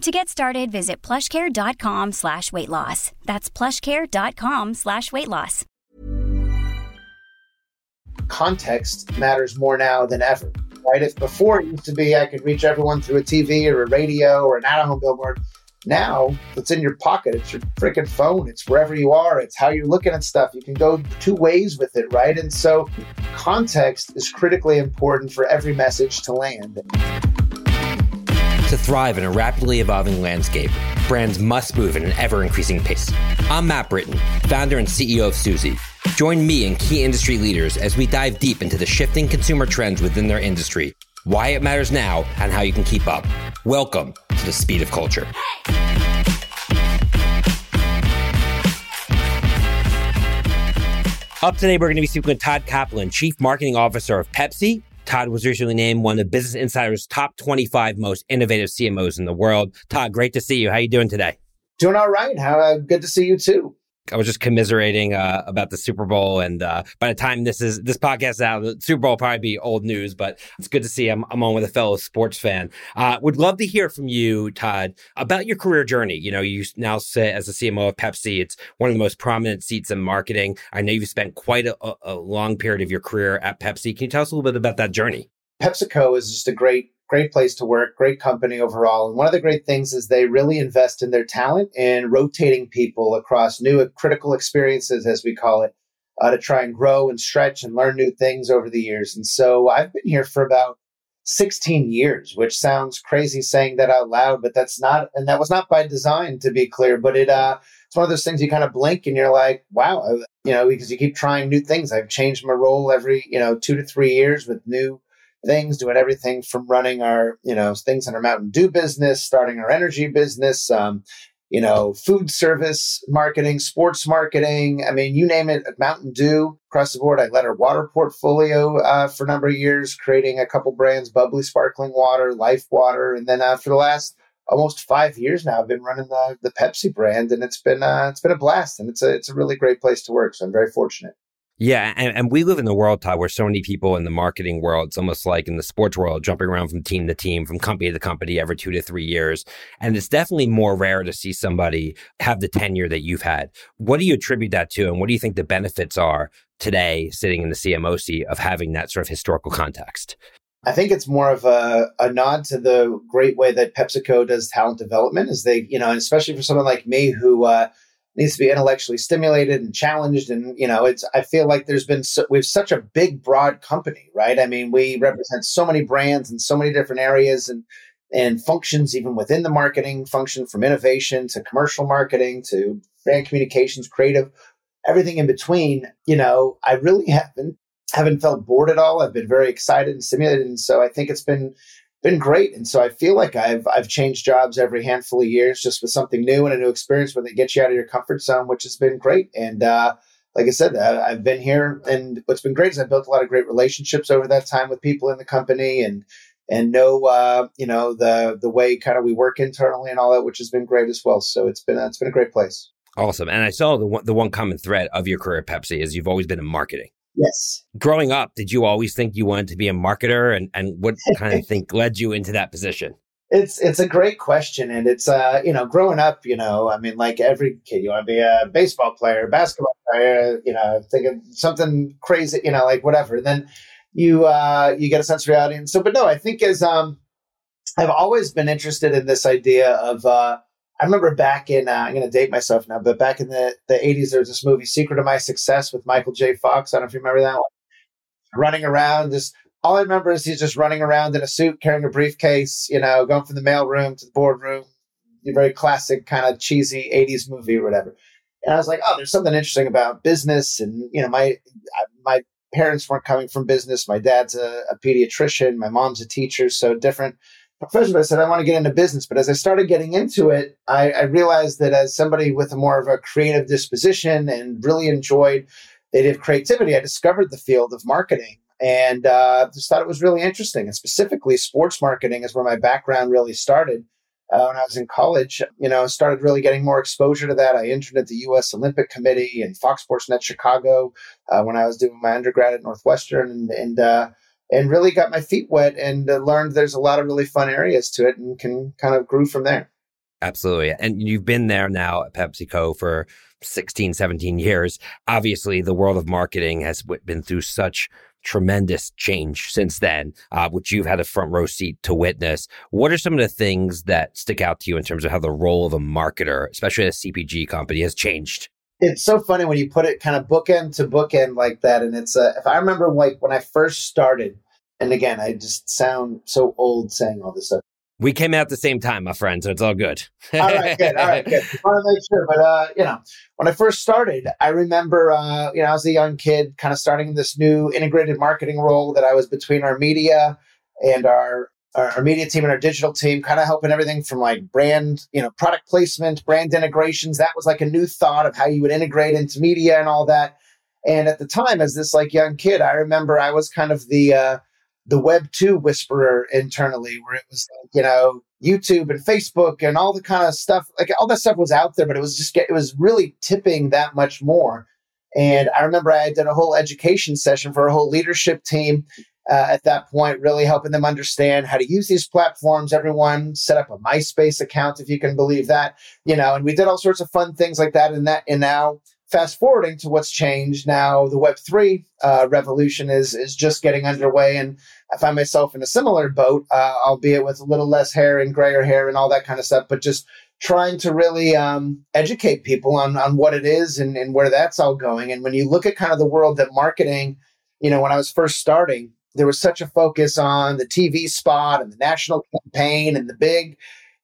To get started, visit plushcare.com slash weight loss. That's plushcare.com slash weight loss. context matters more now than ever, right? If before it used to be I could reach everyone through a TV or a radio or an out of home billboard, now it's in your pocket. It's your freaking phone. It's wherever you are. It's how you're looking at stuff. You can go two ways with it, right? And so context is critically important for every message to land. To thrive in a rapidly evolving landscape, brands must move at an ever increasing pace. I'm Matt Britton, founder and CEO of Suzy. Join me and key industry leaders as we dive deep into the shifting consumer trends within their industry, why it matters now, and how you can keep up. Welcome to the speed of culture. Up today, we're going to be speaking with Todd Kaplan, Chief Marketing Officer of Pepsi. Todd was recently named one of Business Insider's top 25 most innovative CMOs in the world. Todd, great to see you. How are you doing today? Doing all right. How uh, good to see you too. I was just commiserating uh, about the Super Bowl, and uh, by the time this is this podcast is out, the Super Bowl will probably be old news. But it's good to see I'm, I'm on with a fellow sports fan. Uh, would love to hear from you, Todd, about your career journey. You know, you now sit as a CMO of Pepsi. It's one of the most prominent seats in marketing. I know you've spent quite a, a long period of your career at Pepsi. Can you tell us a little bit about that journey? PepsiCo is just a great great place to work, great company overall. And one of the great things is they really invest in their talent and rotating people across new critical experiences, as we call it, uh, to try and grow and stretch and learn new things over the years. And so I've been here for about 16 years, which sounds crazy saying that out loud, but that's not, and that was not by design to be clear, but it, uh, it's one of those things you kind of blink and you're like, wow, you know, because you keep trying new things. I've changed my role every, you know, two to three years with new things, doing everything from running our, you know, things in our Mountain Dew business, starting our energy business, um, you know, food service marketing, sports marketing. I mean, you name it, Mountain Dew across the board. I led our water portfolio uh, for a number of years, creating a couple brands, bubbly sparkling water, life water. And then uh, for the last almost five years now, I've been running the, the Pepsi brand and it's been, uh, it's been a blast and it's a, it's a really great place to work. So I'm very fortunate. Yeah, and, and we live in the world, Todd, where so many people in the marketing world, it's almost like in the sports world, jumping around from team to team, from company to company every two to three years. And it's definitely more rare to see somebody have the tenure that you've had. What do you attribute that to? And what do you think the benefits are today, sitting in the CMO seat, of having that sort of historical context? I think it's more of a, a nod to the great way that PepsiCo does talent development, is they, you know, especially for someone like me who, uh, needs to be intellectually stimulated and challenged and you know it's i feel like there's been so, we've such a big broad company right? I mean we represent so many brands in so many different areas and and functions even within the marketing function from innovation to commercial marketing to brand communications creative everything in between you know i really haven't haven't felt bored at all. I've been very excited and stimulated and so i think it's been been great. And so I feel like I've I've changed jobs every handful of years just with something new and a new experience where they get you out of your comfort zone, which has been great. And uh, like I said, I, I've been here, and what's been great is I've built a lot of great relationships over that time with people in the company, and and know uh, you know the the way kind of we work internally and all that, which has been great as well. So it's been it's been a great place. Awesome. And I saw the one, the one common thread of your career at Pepsi is you've always been in marketing. Yes. Growing up, did you always think you wanted to be a marketer and, and what kind of think led you into that position? It's it's a great question, and it's uh you know growing up you know I mean like every kid you want to be a baseball player, basketball player, you know thinking something crazy you know like whatever. And then you uh you get a sense of reality, and so but no, I think as um I've always been interested in this idea of uh I remember back in, uh, I'm going to date myself now, but back in the, the 80s, there was this movie, Secret of My Success, with Michael J. Fox. I don't know if you remember that one. Running around, just all I remember is he's just running around in a suit, carrying a briefcase, you know, going from the mailroom to the boardroom. Very classic, kind of cheesy 80s movie or whatever. And I was like, oh, there's something interesting about business. And, you know, my, my parents weren't coming from business. My dad's a, a pediatrician. My mom's a teacher. So different profession. But I said, I want to get into business. But as I started getting into it, I, I realized that as somebody with a more of a creative disposition and really enjoyed the of creativity, I discovered the field of marketing and uh, just thought it was really interesting. And specifically, sports marketing is where my background really started uh, when I was in college, you know, started really getting more exposure to that. I interned at the U.S. Olympic Committee and Fox Sports Net Chicago uh, when I was doing my undergrad at Northwestern, and and uh, and really got my feet wet and uh, learned there's a lot of really fun areas to it, and can kind of grew from there. Absolutely, and you've been there now at PepsiCo for 16, 17 years. Obviously, the world of marketing has been through such tremendous change since then, uh, which you've had a front row seat to witness. What are some of the things that stick out to you in terms of how the role of a marketer, especially a CPG company, has changed? It's so funny when you put it kind of bookend to bookend like that. And it's, uh, if I remember, like when I first started, and again, I just sound so old saying all this stuff. We came out at the same time, my friend, so it's all good. all right, good. All right, good. Just want to make sure. But, uh, you know, when I first started, I remember, uh, you know, I was a young kid kind of starting this new integrated marketing role that I was between our media and our, our, our media team and our digital team, kind of helping everything from like brand, you know, product placement, brand integrations. That was like a new thought of how you would integrate into media and all that. And at the time, as this like young kid, I remember I was kind of the, uh, the Web 2 whisperer internally, where it was like, you know, YouTube and Facebook and all the kind of stuff, like all that stuff was out there, but it was just, it was really tipping that much more. And I remember I did a whole education session for a whole leadership team uh, at that point, really helping them understand how to use these platforms. Everyone set up a MySpace account, if you can believe that, you know, and we did all sorts of fun things like that. And that, and now fast forwarding to what's changed now, the Web three uh, revolution is is just getting underway, and I find myself in a similar boat, uh, albeit with a little less hair and grayer hair and all that kind of stuff, but just trying to really um, educate people on on what it is and, and where that's all going. And when you look at kind of the world that marketing, you know, when I was first starting, there was such a focus on the TV spot and the national campaign and the big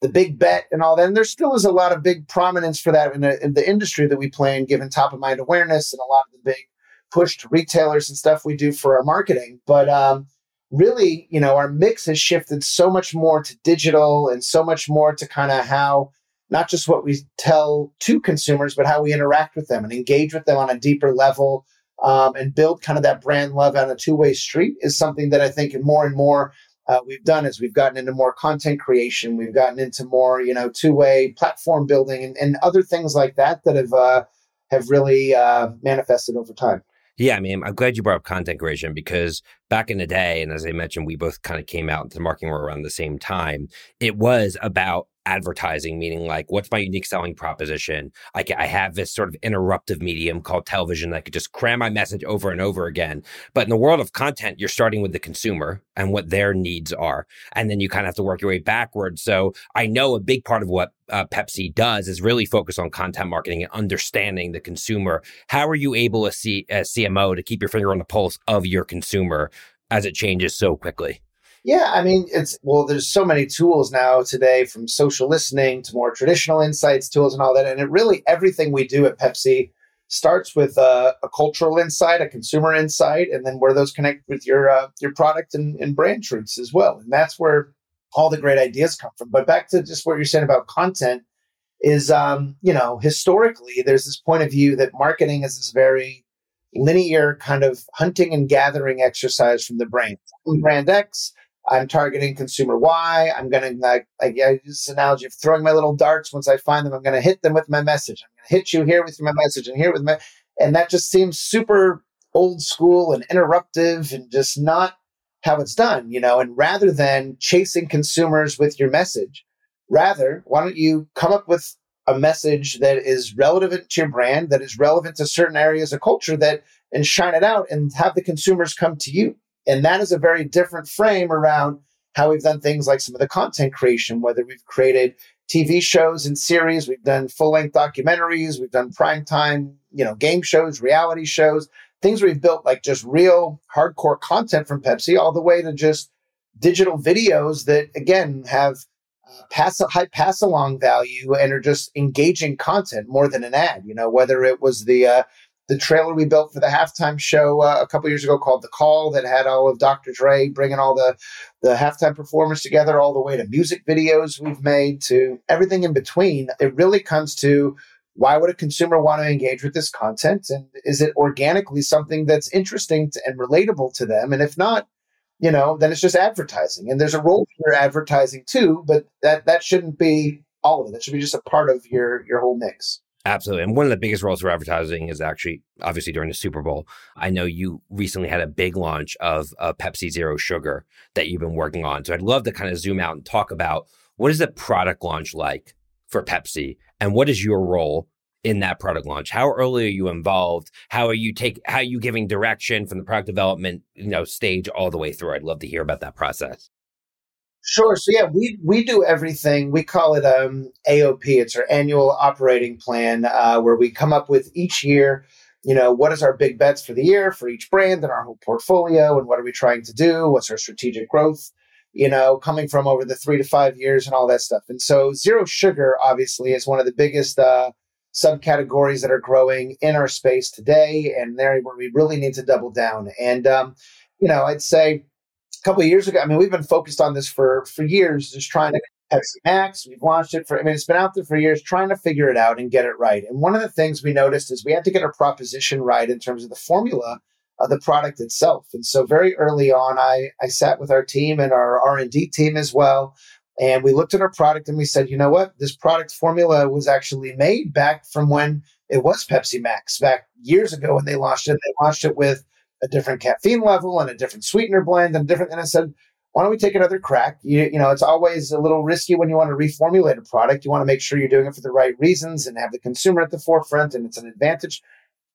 the big bet and all that. And there still is a lot of big prominence for that in the, in the industry that we play in, given top of mind awareness and a lot of the big push to retailers and stuff we do for our marketing. But um, really, you know, our mix has shifted so much more to digital and so much more to kind of how not just what we tell to consumers, but how we interact with them and engage with them on a deeper level um, and build kind of that brand love on a two way street is something that I think more and more uh, we've done is we've gotten into more content creation, we've gotten into more you know two way platform building and, and other things like that that have uh, have really uh, manifested over time. Yeah, I mean, I'm glad you brought up content creation because back in the day, and as I mentioned, we both kind of came out into the marketing world around the same time. It was about advertising, meaning like, what's my unique selling proposition? I, can, I have this sort of interruptive medium called television that I could just cram my message over and over again. But in the world of content, you're starting with the consumer and what their needs are. And then you kind of have to work your way backwards. So I know a big part of what uh, Pepsi does is really focus on content marketing and understanding the consumer. How are you able as, C- as CMO to keep your finger on the pulse of your consumer as it changes so quickly? Yeah, I mean, it's well, there's so many tools now today from social listening to more traditional insights tools and all that. And it really, everything we do at Pepsi starts with a, a cultural insight, a consumer insight, and then where those connect with your uh, your product and, and brand truths as well. And that's where all the great ideas come from. But back to just what you're saying about content is, um, you know, historically, there's this point of view that marketing is this very linear kind of hunting and gathering exercise from the brain. Brand X, I'm targeting consumer Y. I'm going to like, I use this analogy of throwing my little darts. Once I find them, I'm going to hit them with my message. I'm going to hit you here with my message and here with my, and that just seems super old school and interruptive and just not how it's done, you know. And rather than chasing consumers with your message, rather, why don't you come up with a message that is relevant to your brand, that is relevant to certain areas of culture that, and shine it out and have the consumers come to you and that is a very different frame around how we've done things like some of the content creation, whether we've created TV shows and series. We've done full length documentaries. We've done primetime, you know, game shows, reality shows, things we've built like just real hardcore content from Pepsi, all the way to just digital videos that again have uh, pass high pass along value and are just engaging content more than an ad. You know, whether it was the uh, the trailer we built for the halftime show uh, a couple years ago called The Call that had all of Dr. Dre bringing all the the halftime performers together, all the way to music videos we've made to everything in between. It really comes to why would a consumer want to engage with this content, and is it organically something that's interesting to, and relatable to them? And if not, you know, then it's just advertising. And there's a role for advertising too, but that that shouldn't be all of it. That should be just a part of your your whole mix. Absolutely. And one of the biggest roles for advertising is actually obviously during the Super Bowl. I know you recently had a big launch of uh, Pepsi Zero Sugar that you've been working on. So I'd love to kind of zoom out and talk about what is the product launch like for Pepsi and what is your role in that product launch? How early are you involved? How are you take how are you giving direction from the product development, you know, stage all the way through? I'd love to hear about that process. Sure. So yeah, we we do everything. We call it um, AOP. It's our annual operating plan, uh, where we come up with each year. You know, what is our big bets for the year for each brand and our whole portfolio, and what are we trying to do? What's our strategic growth? You know, coming from over the three to five years and all that stuff. And so, zero sugar obviously is one of the biggest uh, subcategories that are growing in our space today, and there where we really need to double down. And um, you know, I'd say couple of years ago, I mean, we've been focused on this for for years, just trying to Pepsi Max. We've launched it for, I mean, it's been out there for years, trying to figure it out and get it right. And one of the things we noticed is we had to get our proposition right in terms of the formula of the product itself. And so very early on, I I sat with our team and our R and D team as well. And we looked at our product and we said, you know what? This product formula was actually made back from when it was Pepsi Max, back years ago when they launched it. They launched it with a different caffeine level and a different sweetener blend and different. And I said, why don't we take another crack? You, you know, it's always a little risky when you want to reformulate a product. You want to make sure you're doing it for the right reasons and have the consumer at the forefront, and it's an advantage.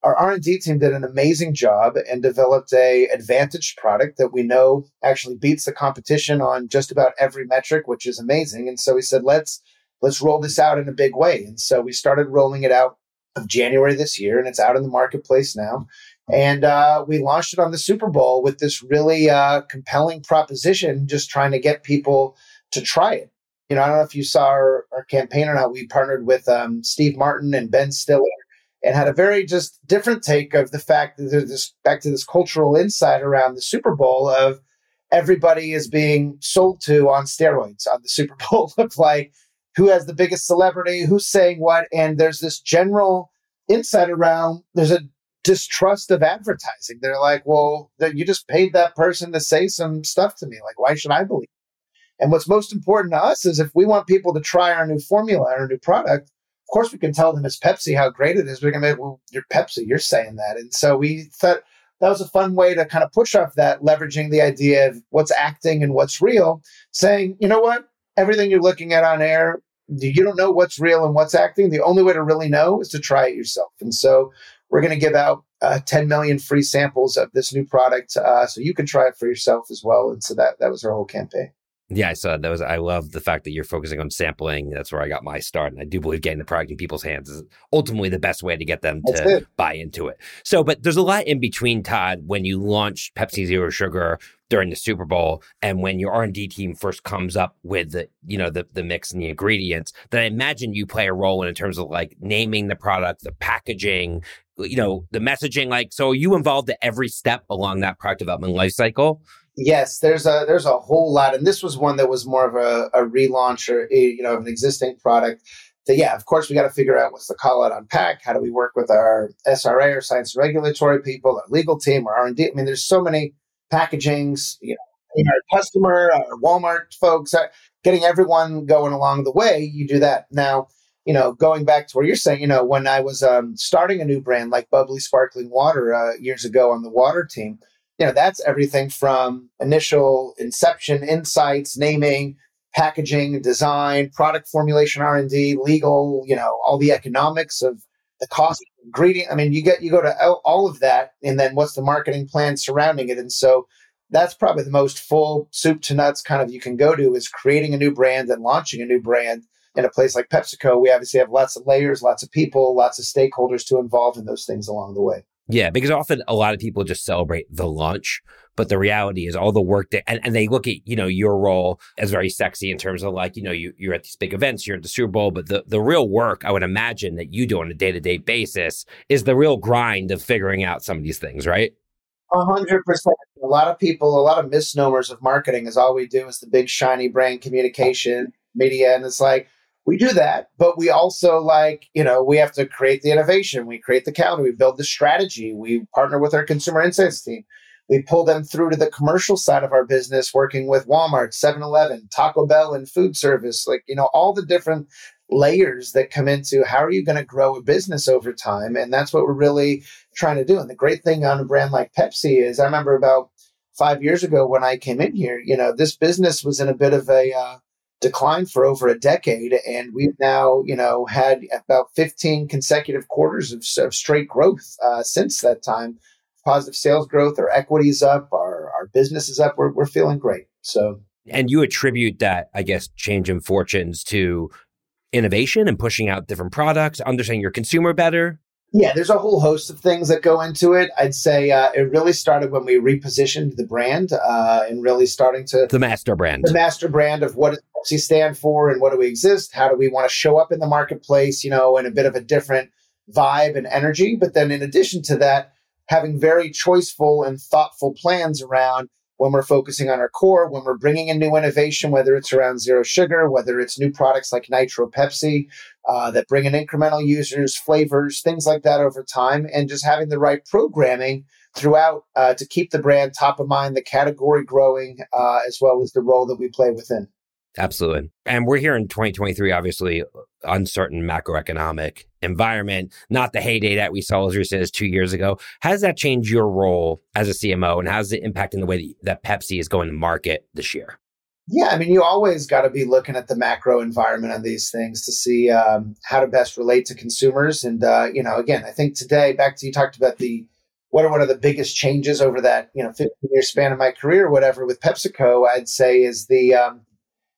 Our R&D team did an amazing job and developed a advantaged product that we know actually beats the competition on just about every metric, which is amazing. And so we said, let's let's roll this out in a big way. And so we started rolling it out of January this year, and it's out in the marketplace now. And uh, we launched it on the Super Bowl with this really uh, compelling proposition, just trying to get people to try it. You know, I don't know if you saw our, our campaign or not. We partnered with um, Steve Martin and Ben Stiller and had a very just different take of the fact that there's this back to this cultural insight around the Super Bowl of everybody is being sold to on steroids on the Super Bowl of like who has the biggest celebrity, who's saying what, and there's this general insight around there's a distrust of advertising. They're like, well, you just paid that person to say some stuff to me. Like, why should I believe? And what's most important to us is if we want people to try our new formula, our new product, of course we can tell them it's Pepsi how great it is. We're gonna be, well, you're Pepsi, you're saying that. And so we thought that was a fun way to kind of push off that, leveraging the idea of what's acting and what's real, saying, you know what, everything you're looking at on air, you don't know what's real and what's acting. The only way to really know is to try it yourself. And so we're going to give out uh, 10 million free samples of this new product, uh, so you can try it for yourself as well. And so that that was our whole campaign. Yeah, I saw that was. I love the fact that you're focusing on sampling. That's where I got my start, and I do believe getting the product in people's hands is ultimately the best way to get them to buy into it. So, but there's a lot in between, Todd. When you launch Pepsi Zero Sugar during the Super Bowl, and when your R and D team first comes up with the you know the the mix and the ingredients, then I imagine you play a role in in terms of like naming the product, the packaging, you know, the messaging. Like, so you involved at every step along that product development life cycle. Yes, there's a there's a whole lot, and this was one that was more of a, a relaunch or a, you know of an existing product. That yeah, of course we got to figure out what's the call out on pack. How do we work with our SRA or science regulatory people, our legal team, our R and D? I mean, there's so many packagings. You know, our customer, our Walmart folks, uh, getting everyone going along the way. You do that now you know, going back to where you're saying, you know, when I was um, starting a new brand like Bubbly Sparkling Water uh, years ago on the water team, you know, that's everything from initial inception, insights, naming, packaging, design, product formulation, R and D, legal, you know, all the economics of the cost ingredient. I mean, you get you go to all of that, and then what's the marketing plan surrounding it, and so that's probably the most full soup to nuts kind of you can go to is creating a new brand and launching a new brand in a place like PepsiCo, we obviously have lots of layers, lots of people, lots of stakeholders to involve in those things along the way. Yeah, because often a lot of people just celebrate the launch, but the reality is all the work that, and, and they look at, you know, your role as very sexy in terms of like, you know, you, you're at these big events, you're at the Super Bowl, but the, the real work I would imagine that you do on a day to day basis is the real grind of figuring out some of these things, right? A hundred percent. A lot of people, a lot of misnomers of marketing is all we do is the big shiny brand communication media. And it's like, we do that, but we also like, you know, we have to create the innovation. We create the calendar. We build the strategy. We partner with our consumer insights team. We pull them through to the commercial side of our business, working with Walmart, 7 Eleven, Taco Bell, and food service. Like, you know, all the different layers that come into how are you going to grow a business over time? And that's what we're really trying to do. And the great thing on a brand like Pepsi is I remember about five years ago when I came in here, you know, this business was in a bit of a, uh, decline for over a decade, and we've now, you know, had about 15 consecutive quarters of, of straight growth uh, since that time. Positive sales growth, our equities up, our our business is up. We're we're feeling great. So, and you attribute that, I guess, change in fortunes to innovation and pushing out different products, understanding your consumer better. Yeah, there's a whole host of things that go into it. I'd say uh, it really started when we repositioned the brand uh, and really starting to the master brand, the master brand of what does Pepsi stand for and what do we exist? How do we want to show up in the marketplace? You know, in a bit of a different vibe and energy. But then, in addition to that, having very choiceful and thoughtful plans around when we're focusing on our core, when we're bringing in new innovation, whether it's around zero sugar, whether it's new products like Nitro Pepsi uh, that bring in incremental users, flavors, things like that over time, and just having the right programming throughout uh, to keep the brand top of mind, the category growing, uh, as well as the role that we play within. Absolutely. And we're here in 2023, obviously, uncertain macroeconomic environment, not the heyday that we saw as recent as two years ago. Does that change your role as a CMO and how's it impacting the way that Pepsi is going to market this year? Yeah, I mean, you always got to be looking at the macro environment on these things to see um, how to best relate to consumers. And, uh, you know, again, I think today, back to you talked about the what are one of the biggest changes over that, you know, 15 year span of my career, whatever, with PepsiCo, I'd say is the, um,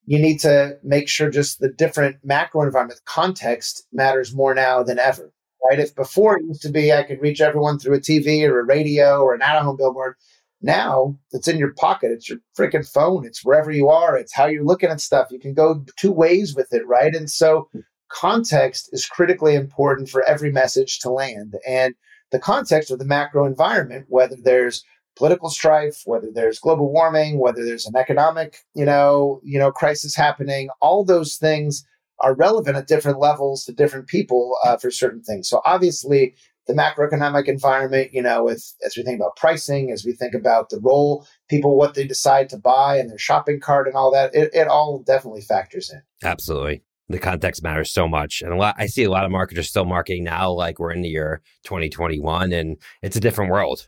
you need to make sure just the different macro environment context matters more now than ever right? If before it used to be i could reach everyone through a tv or a radio or an out-of-home billboard now it's in your pocket it's your freaking phone it's wherever you are it's how you're looking at stuff you can go two ways with it right? And so context is critically important for every message to land and the context of the macro environment whether there's political strife, whether there's global warming, whether there's an economic, you know, you know, crisis happening, all those things are relevant at different levels to different people uh, for certain things. So obviously, the macroeconomic environment, you know, with as we think about pricing, as we think about the role people what they decide to buy and their shopping cart and all that, it, it all definitely factors in. Absolutely the context matters so much. And a lot, I see a lot of marketers still marketing now, like we're in the year 2021 and it's a different world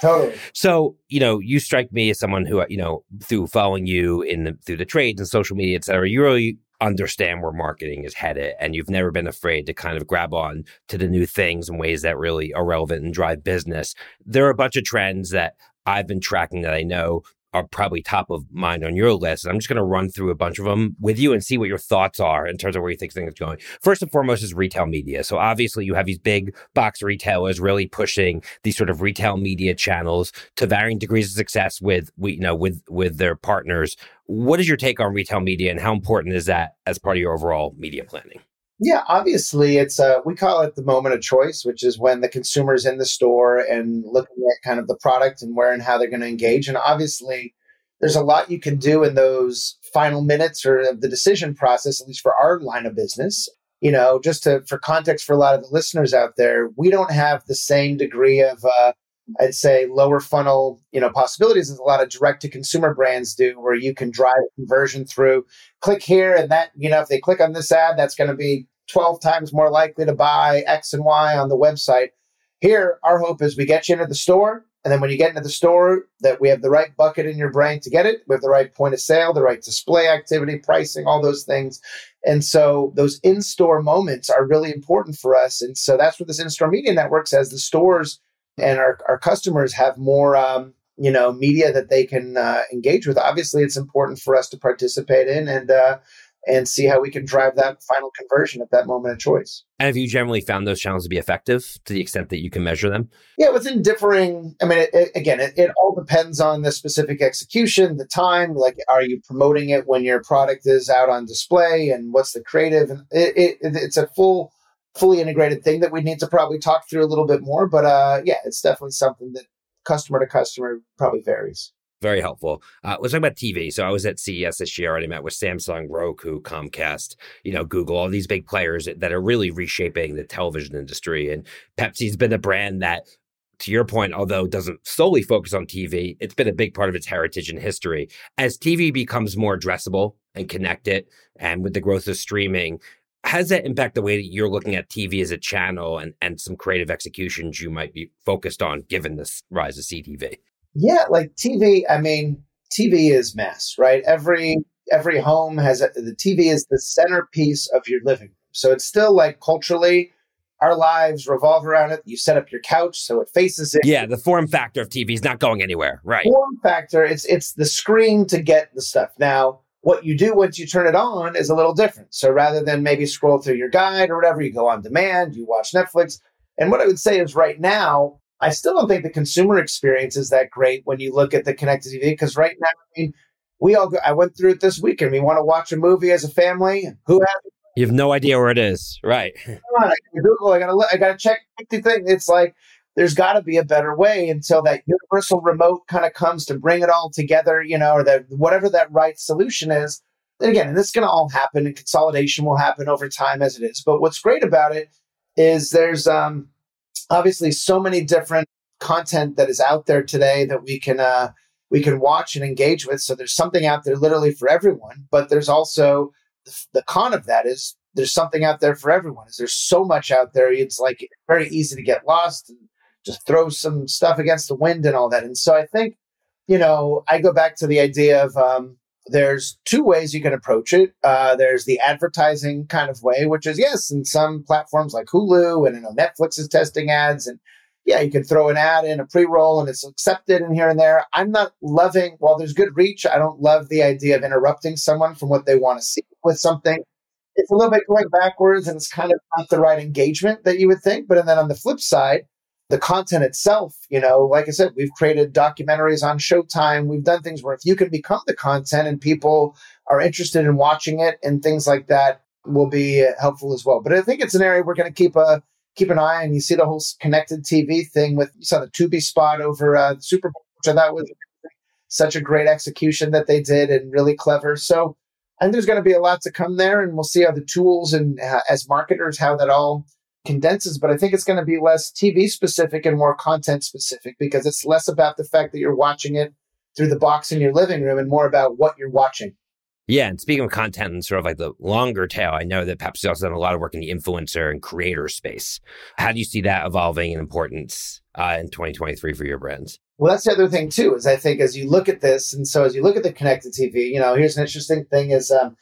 Totally. So, you know, you strike me as someone who, you know, through following you in the, through the trades and social media, et cetera, you really understand where marketing is headed and you've never been afraid to kind of grab on to the new things in ways that really are relevant and drive business. There are a bunch of trends that I've been tracking that I know are probably top of mind on your list. I'm just going to run through a bunch of them with you and see what your thoughts are in terms of where you think things are going. First and foremost is retail media. So obviously you have these big box retailers really pushing these sort of retail media channels to varying degrees of success with, you know, with, with their partners. What is your take on retail media and how important is that as part of your overall media planning? Yeah, obviously, it's a we call it the moment of choice, which is when the consumer's in the store and looking at kind of the product and where and how they're going to engage. And obviously, there's a lot you can do in those final minutes or the decision process, at least for our line of business. You know, just to for context for a lot of the listeners out there, we don't have the same degree of uh, I'd say lower funnel, you know, possibilities as a lot of direct to consumer brands do, where you can drive conversion through click here and that, you know, if they click on this ad, that's going to be 12 times more likely to buy X and Y on the website. Here, our hope is we get you into the store. And then when you get into the store, that we have the right bucket in your brain to get it. We have the right point of sale, the right display activity, pricing, all those things. And so those in store moments are really important for us. And so that's what this in store media network says the stores and our, our customers have more, um, you know, media that they can uh, engage with. Obviously, it's important for us to participate in. And, uh, and see how we can drive that final conversion at that moment of choice. And have you generally found those channels to be effective to the extent that you can measure them? Yeah, within differing, I mean, it, it, again, it, it, all depends on the specific execution, the time. Like, are you promoting it when your product is out on display, and what's the creative? And it's a full, fully integrated thing that we need to probably talk through a little bit more. But uh, yeah, it's definitely something that customer to customer probably varies very helpful. Uh, let's talk about TV. So I was at CES this year. I already met with Samsung, Roku, Comcast, you know, Google, all these big players that are really reshaping the television industry. And Pepsi's been a brand that, to your point, although doesn't solely focus on TV, it's been a big part of its heritage and history. As TV becomes more addressable and connected, and with the growth of streaming, does that impact the way that you're looking at TV as a channel and, and some creative executions you might be focused on given this rise of CTV? Yeah, like TV. I mean, TV is mass, right? Every every home has a, the TV is the centerpiece of your living room. So it's still like culturally, our lives revolve around it. You set up your couch so it faces it. Yeah, the form factor of TV is not going anywhere, right? Form factor. It's it's the screen to get the stuff. Now, what you do once you turn it on is a little different. So rather than maybe scroll through your guide or whatever, you go on demand, you watch Netflix. And what I would say is right now, I still don't think the consumer experience is that great when you look at the connected TV because right now, I mean, we all go, I went through it this weekend. We want to watch a movie as a family. Who has it? You have no idea where it is, right? On, I Google. I gotta I gotta check the thing. It's like there's got to be a better way until that universal remote kind of comes to bring it all together, you know, or that whatever that right solution is. And again, and this is going to all happen, and consolidation will happen over time as it is. But what's great about it is there's um, obviously so many different content that is out there today that we can uh, we can watch and engage with. So there's something out there literally for everyone. But there's also the, con of that is there's something out there for everyone. Is there's so much out there. It's like very easy to get lost and just throw some stuff against the wind and all that. And so I think you know I go back to the idea of um, there's two ways you can approach it. Uh, there's the advertising kind of way, which is yes, in some platforms like Hulu and you know Netflix is testing ads, and yeah, you can throw an ad in a pre-roll and it's accepted and here and there. I'm not loving while there's good reach. I don't love the idea of interrupting someone from what they want to see with something. It's a little bit going backwards, and it's kind of not the right engagement that you would think. But and then on the flip side, the content itself, you know, like I said, we've created documentaries on Showtime. We've done things where if you can become the content and people are interested in watching it and things like that will be helpful as well. But I think it's an area we're going to keep a keep an eye on. You see the whole connected TV thing with you saw the Tubi spot over uh, the Super Bowl, which I thought was such a great execution that they did and really clever. So I think there's going to be a lot to come there, and we'll see how the tools and uh, as marketers how that all condenses, but I think it's going to be less TV specific and more content specific because it's less about the fact that you're watching it through the box in your living room and more about what you're watching. Yeah, and speaking of content and sort of like the longer tail, I know that Pepsi also done a lot of work in the influencer and creator space. How do you see that evolving in importance uh, in 2023 for your brands? Well, that's the other thing too. Is I think as you look at this, and so as you look at the connected TV, you know, here's an interesting thing: is um,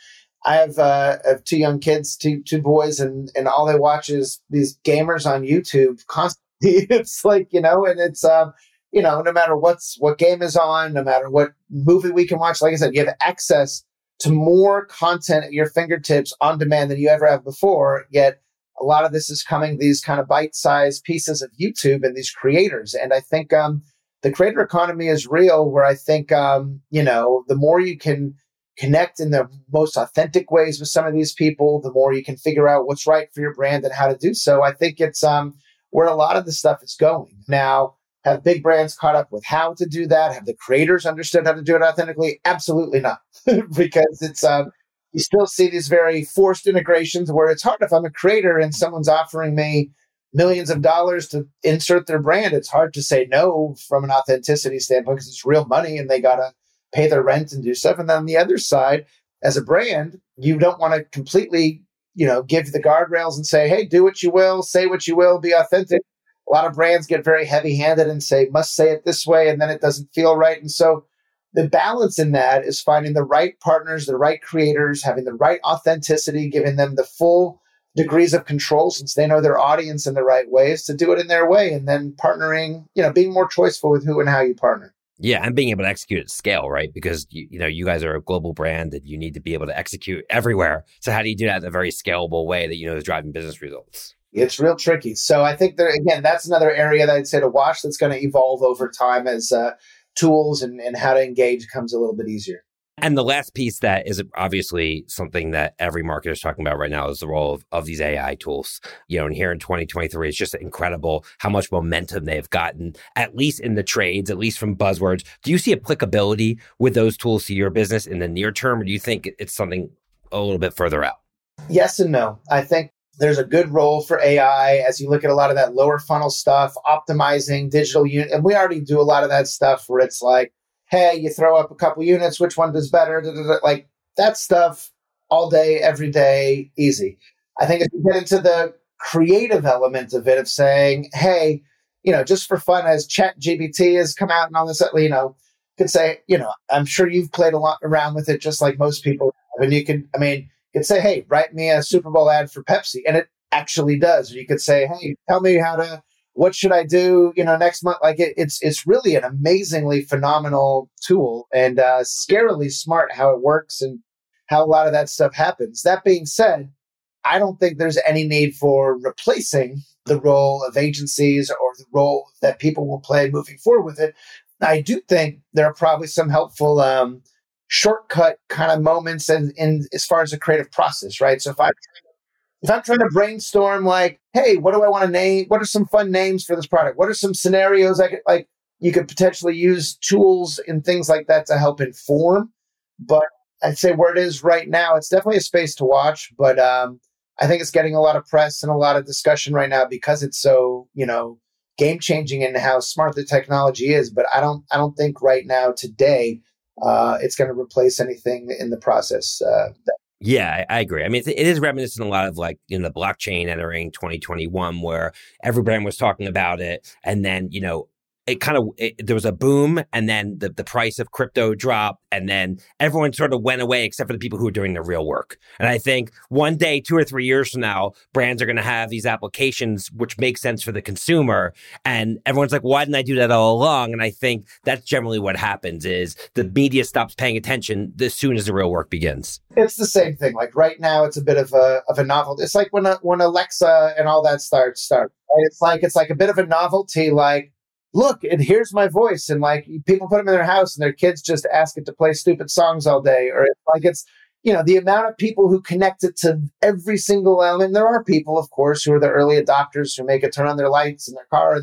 I have, uh, have two young kids, two two boys, and and all they watch is these gamers on YouTube constantly. it's like you know, and it's um, you know, no matter what's what game is on, no matter what movie we can watch, like I said, you have access to more content at your fingertips on demand than you ever have before. Yet a lot of this is coming these kind of bite-sized pieces of YouTube and these creators. And I think um, the creator economy is real. Where I think um, you know, the more you can connect in the most authentic ways with some of these people, the more you can figure out what's right for your brand and how to do so. I think it's um, where a lot of the stuff is going now. Have big brands caught up with how to do that? Have the creators understood how to do it authentically? Absolutely not, because it's um, you still see these very forced integrations where it's hard if I'm a creator and someone's offering me millions of dollars to insert their brand. It's hard to say no from an authenticity standpoint because it's real money and they got to pay their rent and do stuff. And then on the other side, as a brand, you don't want to completely, you know, give the guardrails and say, hey, do what you will, say what you will, be authentic. A lot of brands get very heavy handed and say, must say it this way, and then it doesn't feel right. And so the balance in that is finding the right partners, the right creators, having the right authenticity, giving them the full degrees of control since they know their audience in the right ways to do it in their way and then partnering, you know, being more choiceful with who and how you partner. Yeah, and being able to execute at scale, right? Because you, you know you guys are a global brand and you need to be able to execute everywhere. So how do you do that in a very scalable way that you know is driving business results? It's real tricky. So I think there again, that's another area that I'd say to watch that's going to evolve over time as uh, tools and, and how to engage comes a little bit easier. And the last piece that is obviously something that every marketer is talking about right now is the role of, of these AI tools. You know, and here in 2023, it's just incredible how much momentum they've gotten, at least in the trades, at least from buzzwords. Do you see applicability with those tools to your business in the near term, or do you think it's something a little bit further out? Yes and no. I think there's a good role for AI as you look at a lot of that lower funnel stuff, optimizing digital unit. And we already do a lot of that stuff where it's like, hey, you throw up a couple units, which one does better? Like that stuff all day, every day, easy. I think if you get into the creative element of it, of saying, hey, you know, just for fun, as ChatGPT has come out and all this, you know, could say, you know, I'm sure you've played a lot around with it, just like most people. And you could, I mean, you could say, hey, write me a Super Bowl ad for Pepsi, and it actually does. Or you could say, hey, tell me how to what should I do? You know, next month. Like it, it's it's really an amazingly phenomenal tool and uh, scarily smart how it works and how a lot of that stuff happens. That being said, I don't think there's any need for replacing the role of agencies or the role that people will play moving forward with it. I do think there are probably some helpful um, shortcut kind of moments in, in as far as the creative process, right? So if I'm if I'm trying to brainstorm, like, hey, what do I want to name? What are some fun names for this product? What are some scenarios I could like? You could potentially use tools and things like that to help inform. But I'd say where it is right now, it's definitely a space to watch. But um, I think it's getting a lot of press and a lot of discussion right now because it's so you know game changing in how smart the technology is. But I don't I don't think right now today uh, it's going to replace anything in the process uh, that yeah, I, I agree. I mean, it is reminiscent a lot of like you know the blockchain entering 2021, where every brand was talking about it, and then you know it kind of it, there was a boom and then the, the price of crypto dropped and then everyone sort of went away except for the people who are doing the real work. And i think one day two or three years from now brands are going to have these applications which make sense for the consumer and everyone's like why didn't i do that all along? And i think that's generally what happens is the media stops paying attention as soon as the real work begins. It's the same thing. Like right now it's a bit of a of a novelty. It's like when a, when alexa and all that starts start it's like it's like a bit of a novelty like look, and here's my voice. And like people put them in their house and their kids just ask it to play stupid songs all day. Or like it's, you know, the amount of people who connect it to every single element. There are people, of course, who are the early adopters who make it turn on their lights in their car.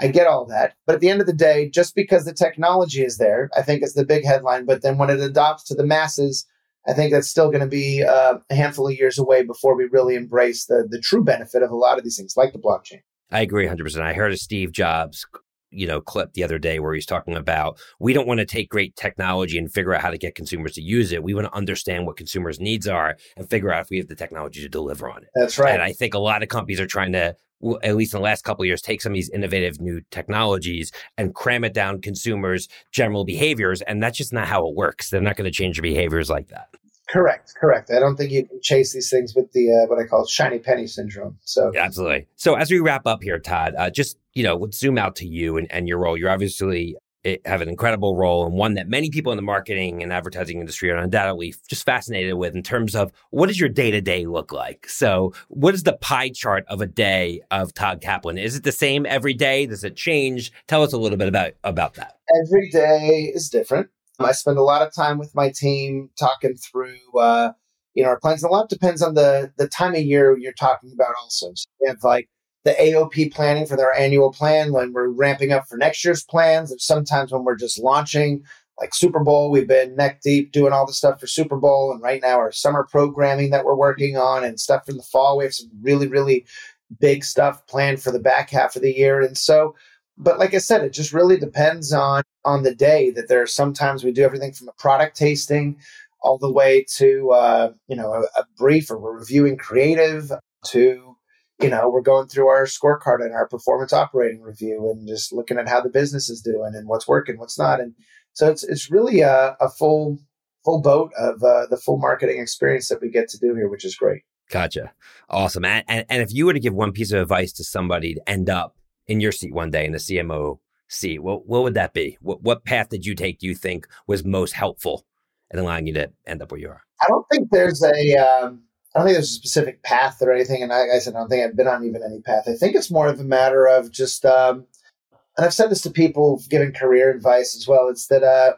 I get all that. But at the end of the day, just because the technology is there, I think it's the big headline. But then when it adopts to the masses, I think that's still going to be uh, a handful of years away before we really embrace the, the true benefit of a lot of these things, like the blockchain. I agree 100%. I heard a Steve Jobs you know clip the other day where he's talking about we don't want to take great technology and figure out how to get consumers to use it. We want to understand what consumers needs are and figure out if we have the technology to deliver on it. That's right. And i think a lot of companies are trying to at least in the last couple of years take some of these innovative new technologies and cram it down consumers general behaviors and that's just not how it works. They're not going to change their behaviors like that Correct, correct. I don't think you can chase these things with the uh, what I call shiny penny syndrome. So yeah, absolutely. So as we wrap up here, Todd, uh, just you know, let's zoom out to you and, and your role. You're obviously eh, have an incredible role and one that many people in the marketing and advertising industry are undoubtedly just fascinated with in terms of what does your day to day look like? So, what is the pie chart of a day of Todd Kaplan? Is it the same every day? Does it change? Tell us a little bit about about that. Every day is different. I spend a lot of time with my team talking through, uh, you know, our plans. And a lot depends on the the time of year you're talking about. Also, so we have like the AOP planning for their annual plan when we're ramping up for next year's plans. There's sometimes when we're just launching, like Super Bowl. We've been neck deep doing all the stuff for Super Bowl, and right now our summer programming that we're working on and stuff from the fall. We have some really really big stuff planned for the back half of the year, and so but like I said, it just really depends on on the day. That there are sometimes we do everything from a product tasting all the way to uh, you know a, a brief or we're reviewing creative to you know we're going through our scorecard and our performance operating review and just looking at how the business is doing and what's working, what's not, and so it's it's really a, a full full boat of uh, the full marketing experience that we get to do here, which is great. Gotcha. Awesome. And, and, and if you were to give one piece of advice to somebody to end up in your seat one day in the CMO seat, what what would that be? What what path did you take? Do you think was most helpful in allowing you to end up where you are? I don't think there's a um, I don't think there's a specific path or anything. And I, I, said I don't think I've been on even any path. I think it's more of a matter of just um, and I've said this to people giving career advice as well. It's that uh,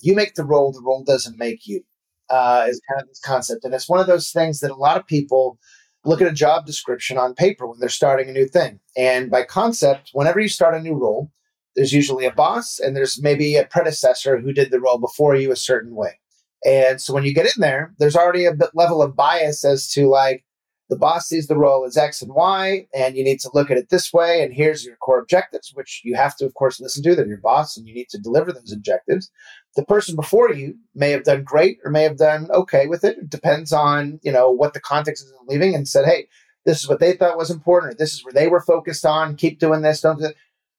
you make the role, the role doesn't make you. Uh, is kind of this concept, and it's one of those things that a lot of people look at a job description on paper when they're starting a new thing. And by concept, whenever you start a new role, there's usually a boss and there's maybe a predecessor who did the role before you a certain way. And so when you get in there, there's already a level of bias as to like, the boss sees the role as X and Y, and you need to look at it this way. And here's your core objectives, which you have to, of course, listen to. They're your boss, and you need to deliver those objectives. The person before you may have done great or may have done okay with it. It depends on you know what the context is leaving, and said, "Hey, this is what they thought was important, or this is where they were focused on. Keep doing this, don't." Do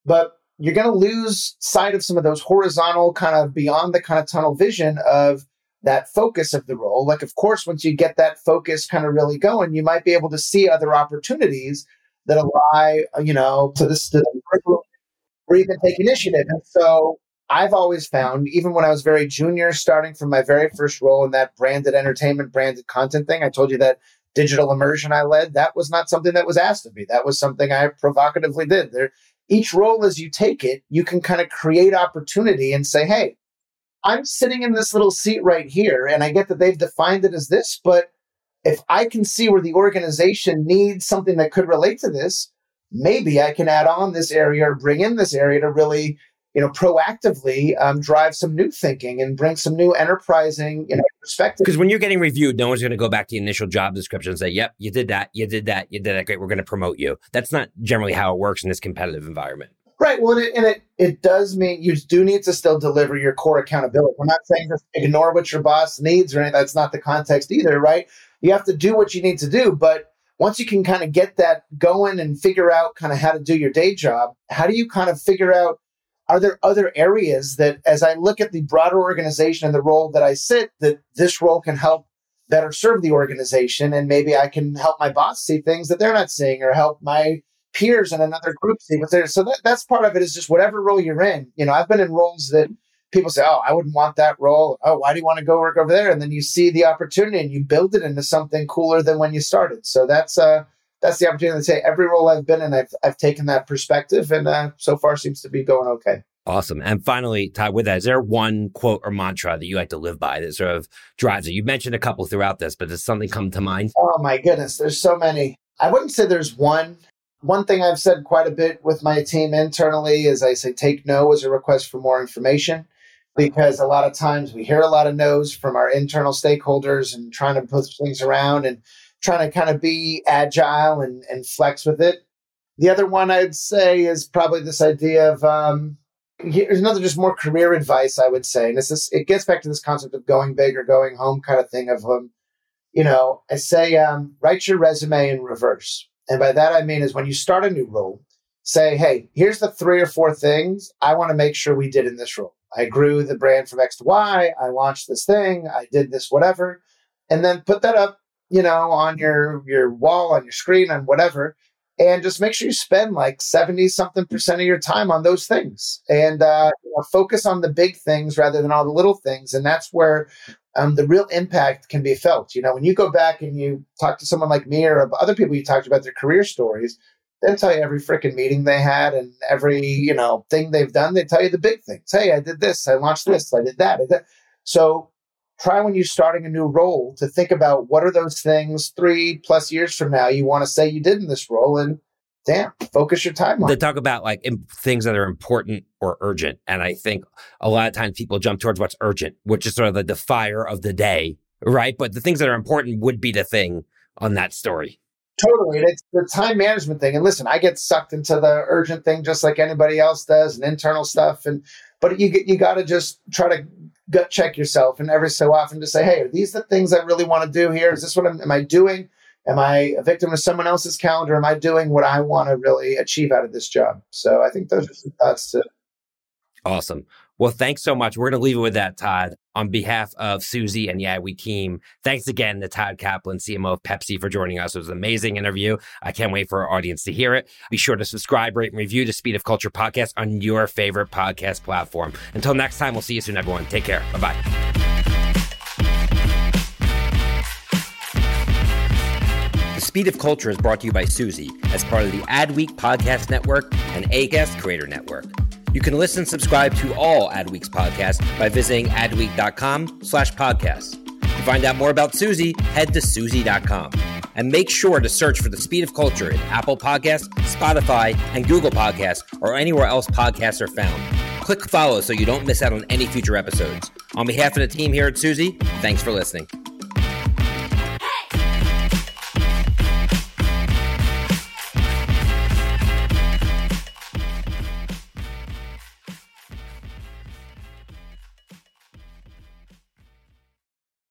but you're going to lose sight of some of those horizontal, kind of beyond the kind of tunnel vision of that focus of the role. Like, of course, once you get that focus kind of really going, you might be able to see other opportunities that ally, uh, you know, to this to where you can take initiative. And so I've always found, even when I was very junior, starting from my very first role in that branded entertainment, branded content thing, I told you that digital immersion I led, that was not something that was asked of me. That was something I provocatively did. There, each role as you take it, you can kind of create opportunity and say, hey, I'm sitting in this little seat right here, and I get that they've defined it as this, but if I can see where the organization needs something that could relate to this, maybe I can add on this area or bring in this area to really, you know, proactively um, drive some new thinking and bring some new enterprising, you know, perspective. Because when you're getting reviewed, no one's going to go back to the initial job description and say, "Yep, you did that, you did that, you did that. Great, we're going to promote you." That's not generally how it works in this competitive environment. Right. Well, and it, and it, it does mean you do need to still deliver your core accountability. We're not saying just ignore what your boss needs or anything. That's not the context either, right? You have to do what you need to do. But once you can kind of get that going and figure out kind of how to do your day job, how do you kind of figure out are there other areas that as I look at the broader organization and the role that I sit, that this role can help better serve the organization and maybe I can help my boss see things that they're not seeing or help my peers in another group there. So that, that's part of it is just whatever role you're in. You know, I've been in roles that people say, oh, I wouldn't want that role. Oh, why do you want to go work over there? And then you see the opportunity and you build it into something cooler than when you started. So that's uh that's the opportunity to say every role I've been in, I've I've taken that perspective, and uh, so far seems to be going okay. Awesome. And finally, Ty, with that, is there one quote or mantra that you like to live by that sort of drives it? You mentioned a couple throughout this, but does something come to mind? Oh my goodness, there's so many. I wouldn't say there's one one thing I've said quite a bit with my team internally is I say take no as a request for more information because a lot of times we hear a lot of no's from our internal stakeholders and trying to put things around and trying to kind of be agile and, and flex with it. The other one I'd say is probably this idea of um, here's another just more career advice I would say, and this is it gets back to this concept of going big or going home kind of thing of um, you know I say um, write your resume in reverse and by that I mean is when you start a new role, say, hey, here's the three or four things I want to make sure we did in this role. I grew the brand from X to Y. I launched this thing. I did this, whatever. and then put that up, you know, on your your wall, on your screen, on whatever, and just make sure you spend like 70 something percent of your time on those things and uh, you know, focus on the big things rather than all the little things and that's where um, the real impact can be felt. You know when you go back and you talk to someone like me or other people you talked about their career stories they'll tell you every freaking meeting they had and every you know thing they've done they tell you the big things. Hey i did this i launched this i did that, I did so try when you're starting a new role to think about what are those things three plus years from now you want to say you did in this role and damn focus your time on they talk about like things that are important or urgent and i think a lot of times people jump towards what's urgent which is sort of the, the fire of the day right but the things that are important would be the thing on that story Totally. And it's the time management thing. And listen, I get sucked into the urgent thing just like anybody else does and internal stuff. And but you get you gotta just try to gut check yourself and every so often to say, hey, are these the things I really want to do here? Is this what I'm, am I doing? Am I a victim of someone else's calendar? Am I doing what I want to really achieve out of this job? So I think those are some thoughts to. Awesome. Well, thanks so much. We're going to leave it with that, Todd. On behalf of Suzy and Adweek team, thanks again to Todd Kaplan, CMO of Pepsi, for joining us. It was an amazing interview. I can't wait for our audience to hear it. Be sure to subscribe, rate, and review the Speed of Culture podcast on your favorite podcast platform. Until next time, we'll see you soon, everyone. Take care. Bye bye. Speed of Culture is brought to you by Suzy as part of the Adweek Podcast Network and Acast Creator Network. You can listen and subscribe to all Adweek's podcasts by visiting adweek.com slash podcasts. To find out more about Suzy, head to Suzy.com. And make sure to search for The Speed of Culture in Apple Podcasts, Spotify, and Google Podcasts, or anywhere else podcasts are found. Click follow so you don't miss out on any future episodes. On behalf of the team here at Suzy, thanks for listening.